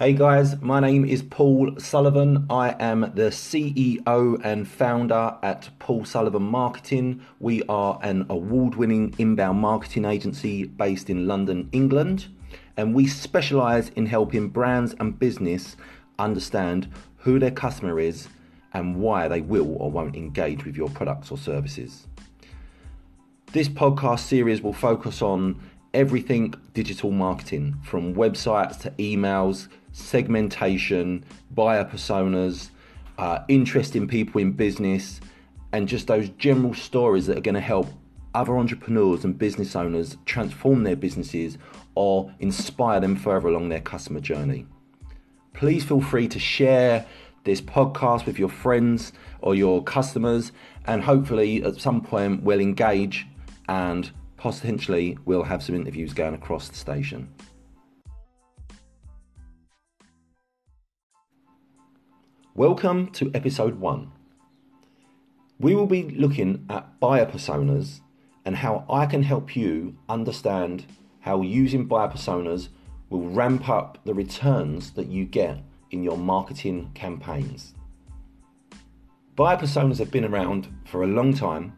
Hey guys, my name is Paul Sullivan. I am the CEO and founder at Paul Sullivan Marketing. We are an award winning inbound marketing agency based in London, England, and we specialize in helping brands and business understand who their customer is and why they will or won't engage with your products or services. This podcast series will focus on everything digital marketing from websites to emails, segmentation, buyer personas, uh, interesting people in business, and just those general stories that are going to help other entrepreneurs and business owners transform their businesses or inspire them further along their customer journey. Please feel free to share this podcast with your friends or your customers, and hopefully at some point we'll engage and potentially we'll have some interviews going across the station. Welcome to episode one. We will be looking at buyer personas and how I can help you understand how using buyer personas will ramp up the returns that you get in your marketing campaigns. Buyer personas have been around for a long time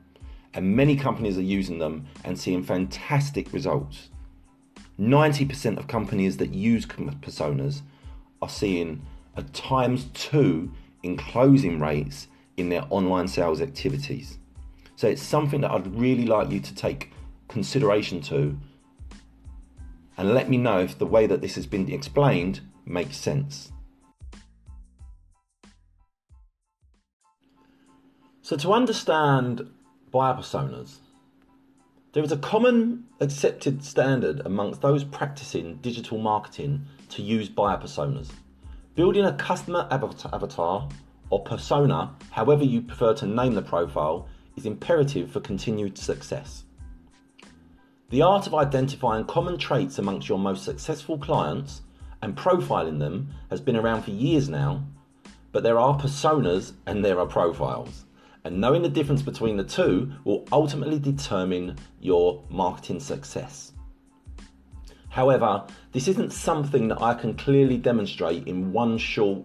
and many companies are using them and seeing fantastic results. 90% of companies that use personas are seeing a times two in closing rates in their online sales activities. So it's something that I'd really like you to take consideration to and let me know if the way that this has been explained makes sense. So, to understand buyer personas. There is a common accepted standard amongst those practicing digital marketing to use buyer personas. Building a customer avatar or persona, however you prefer to name the profile, is imperative for continued success. The art of identifying common traits amongst your most successful clients and profiling them has been around for years now, but there are personas and there are profiles and knowing the difference between the two will ultimately determine your marketing success. However, this isn't something that I can clearly demonstrate in one short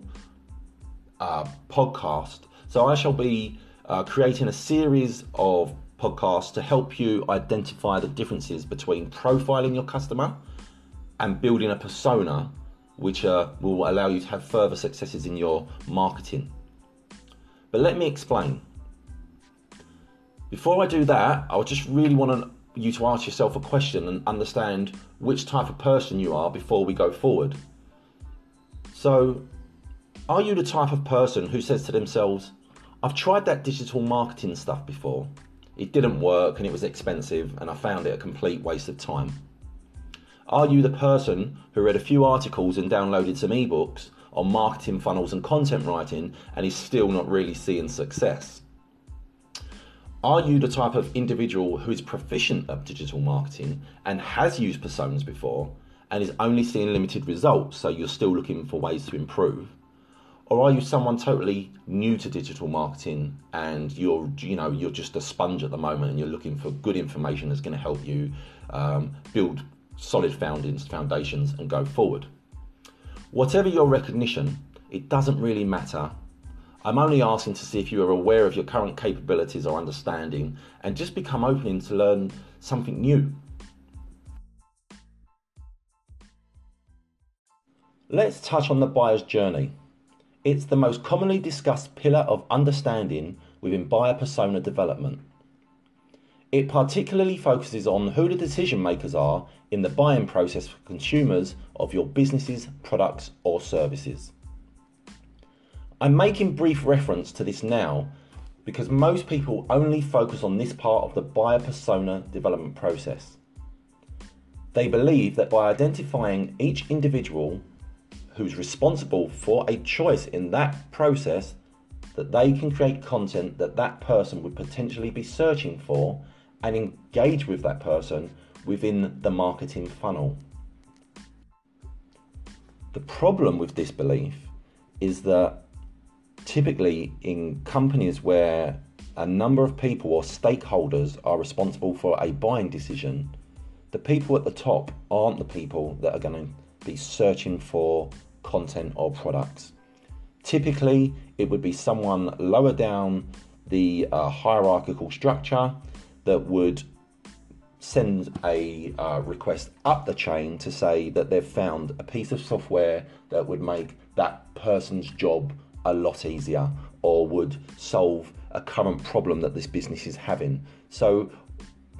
uh, podcast. So I shall be uh, creating a series of podcasts to help you identify the differences between profiling your customer and building a persona, which uh, will allow you to have further successes in your marketing. But let me explain. Before I do that, I just really want you to ask yourself a question and understand which type of person you are before we go forward. So, are you the type of person who says to themselves, I've tried that digital marketing stuff before. It didn't work and it was expensive and I found it a complete waste of time. Are you the person who read a few articles and downloaded some ebooks on marketing funnels and content writing and is still not really seeing success? Are you the type of individual who is proficient at digital marketing and has used personas before and is only seeing limited results, so you're still looking for ways to improve? Or are you someone totally new to digital marketing and you're you know you're just a sponge at the moment and you're looking for good information that's going to help you um, build solid foundations, foundations and go forward? Whatever your recognition, it doesn't really matter I'm only asking to see if you are aware of your current capabilities or understanding and just become open to learn something new. Let's touch on the buyer's journey. It's the most commonly discussed pillar of understanding within buyer persona development. It particularly focuses on who the decision makers are in the buying process for consumers of your business's products or services. I'm making brief reference to this now because most people only focus on this part of the buyer persona development process. They believe that by identifying each individual who's responsible for a choice in that process that they can create content that that person would potentially be searching for and engage with that person within the marketing funnel. The problem with this belief is that typically in companies where a number of people or stakeholders are responsible for a buying decision, the people at the top aren't the people that are going to be searching for content or products. Typically, it would be someone lower down the uh, hierarchical structure that would send a uh, request up the chain to say that they've found a piece of software that would make that person's job a lot easier or would solve a current problem that this business is having. So,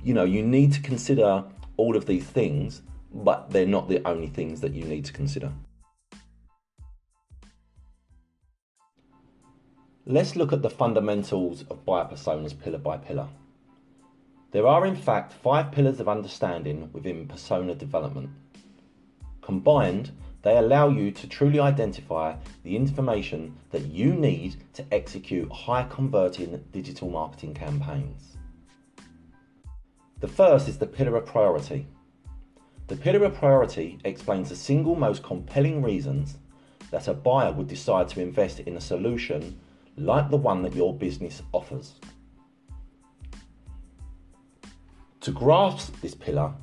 you know, you need to consider all of these things, but they're not the only things that you need to consider. Let's look at the fundamentals of buyer personas pillar by pillar. There are, in fact, five pillars of understanding within persona development. Combined, they allow you to truly identify the information that you need to execute high converting digital marketing campaigns. The first is the pillar of priority. The pillar of priority explains the single most compelling reasons that a buyer would decide to invest in a solution like the one that your business offers. To grasp this pillar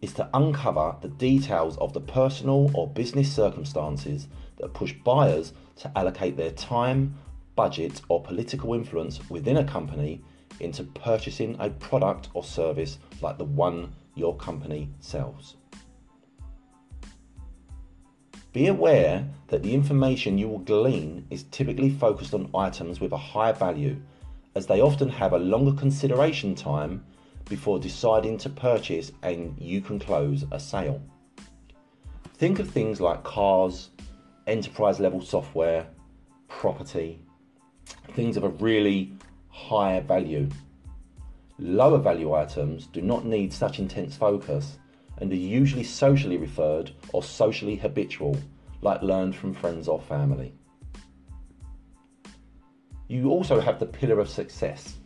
is to uncover the details of the personal or business circumstances that push buyers to allocate their time, budget, or political influence within a company into purchasing a product or service like the one your company sells. Be aware that the information you will glean is typically focused on items with a high value, as they often have a longer consideration time before deciding to purchase and you can close a sale. Think of things like cars, enterprise level software, property, things of a really high value. Lower value items do not need such intense focus and are usually socially referred or socially habitual, like learned from friends or family. You also have the pillar of success.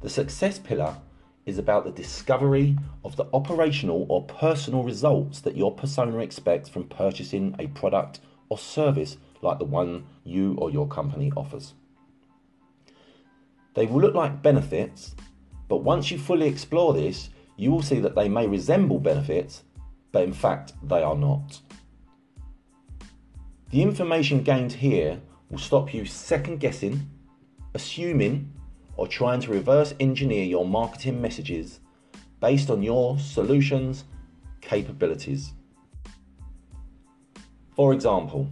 The success pillar is about the discovery of the operational or personal results that your persona expects from purchasing a product or service like the one you or your company offers. They will look like benefits, but once you fully explore this, you will see that they may resemble benefits, but in fact they are not. The information gained here will stop you second guessing, assuming, or trying to reverse engineer your marketing messages based on your solutions capabilities. For example,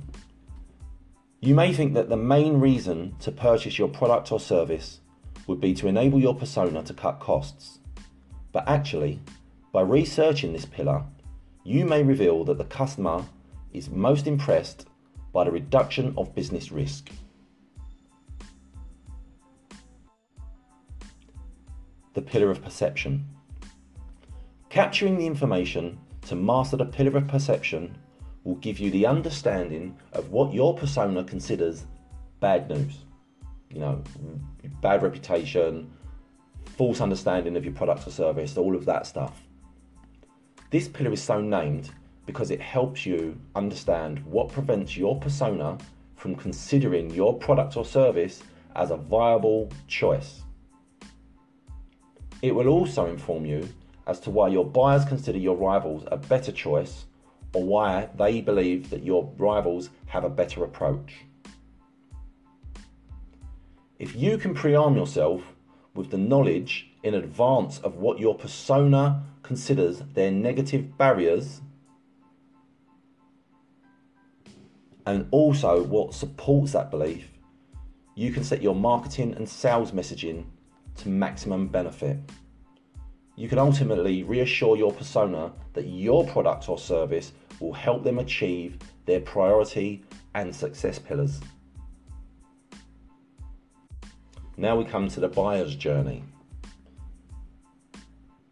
you may think that the main reason to purchase your product or service would be to enable your persona to cut costs. But actually, by researching this pillar, you may reveal that the customer is most impressed by the reduction of business risk. The pillar of perception. Capturing the information to master the pillar of perception will give you the understanding of what your persona considers bad news. You know, bad reputation, false understanding of your product or service, all of that stuff. This pillar is so named because it helps you understand what prevents your persona from considering your product or service as a viable choice. It will also inform you as to why your buyers consider your rivals a better choice or why they believe that your rivals have a better approach. If you can pre arm yourself with the knowledge in advance of what your persona considers their negative barriers and also what supports that belief, you can set your marketing and sales messaging to maximum benefit. You can ultimately reassure your persona that your product or service will help them achieve their priority and success pillars. Now we come to the buyer's journey.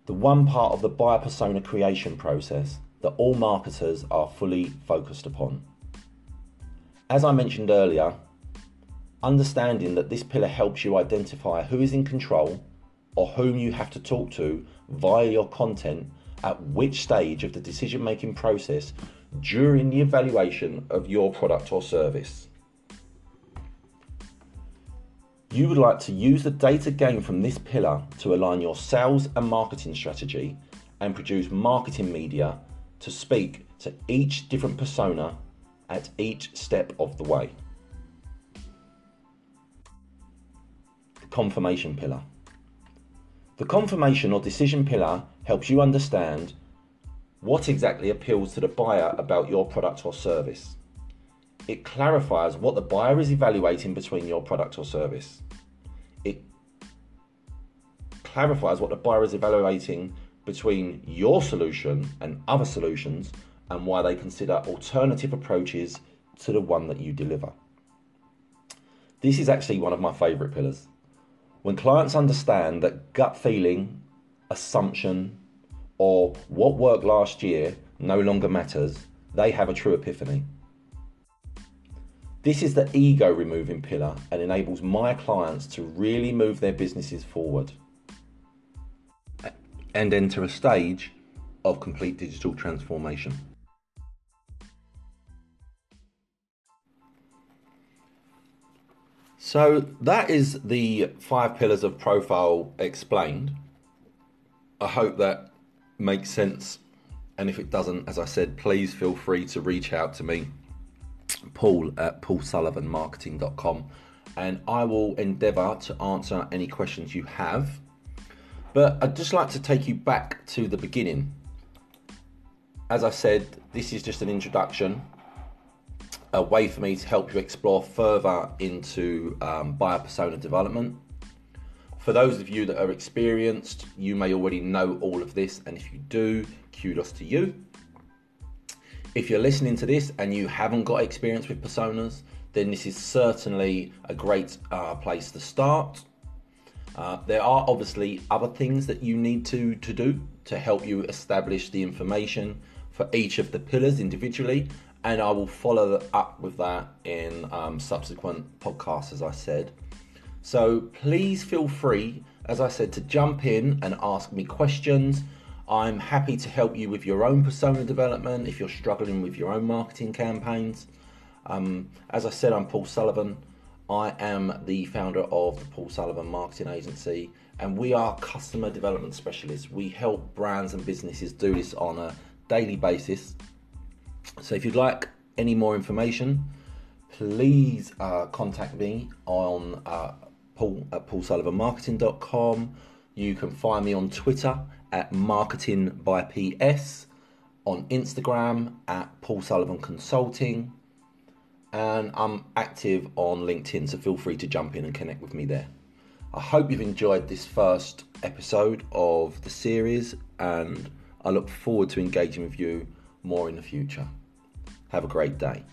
The one part of the buyer persona creation process that all marketers are fully focused upon. As I mentioned earlier, Understanding that this pillar helps you identify who is in control or whom you have to talk to via your content at which stage of the decision making process during the evaluation of your product or service. You would like to use the data gained from this pillar to align your sales and marketing strategy and produce marketing media to speak to each different persona at each step of the way. Confirmation pillar. The confirmation or decision pillar helps you understand what exactly appeals to the buyer about your product or service. It clarifies what the buyer is evaluating between your product or service. It clarifies what the buyer is evaluating between your solution and other solutions and why they consider alternative approaches to the one that you deliver. This is actually one of my favourite pillars. When clients understand that gut feeling, assumption, or what worked last year no longer matters, they have a true epiphany. This is the ego removing pillar and enables my clients to really move their businesses forward and enter a stage of complete digital transformation. So that is the five pillars of profile explained. I hope that makes sense. And if it doesn't, as I said, please feel free to reach out to me, Paul at paulsullivanmarketing.com, and I will endeavour to answer any questions you have. But I'd just like to take you back to the beginning. As I said, this is just an introduction a way for me to help you explore further into um, buyer persona development. For those of you that are experienced, you may already know all of this, and if you do, kudos to you. If you're listening to this and you haven't got experience with personas, then this is certainly a great uh, place to start. Uh, there are obviously other things that you need to, to do to help you establish the information for each of the pillars individually and I will follow up with that in um, subsequent podcasts, as I said. So please feel free, as I said, to jump in and ask me questions. I'm happy to help you with your own persona development if you're struggling with your own marketing campaigns. Um, as I said, I'm Paul Sullivan. I am the founder of the Paul Sullivan Marketing Agency, and we are customer development specialists. We help brands and businesses do this on a daily basis so if you'd like any more information, please uh, contact me on uh, paul at paulsullivanmarketing.com. You can find me on Twitter at marketing by PS, on Instagram at Paul Sullivan Consulting, and I'm active on LinkedIn, so feel free to jump in and connect with me there. I hope you've enjoyed this first episode of the series, and I look forward to engaging with you more in the future. Have a great day.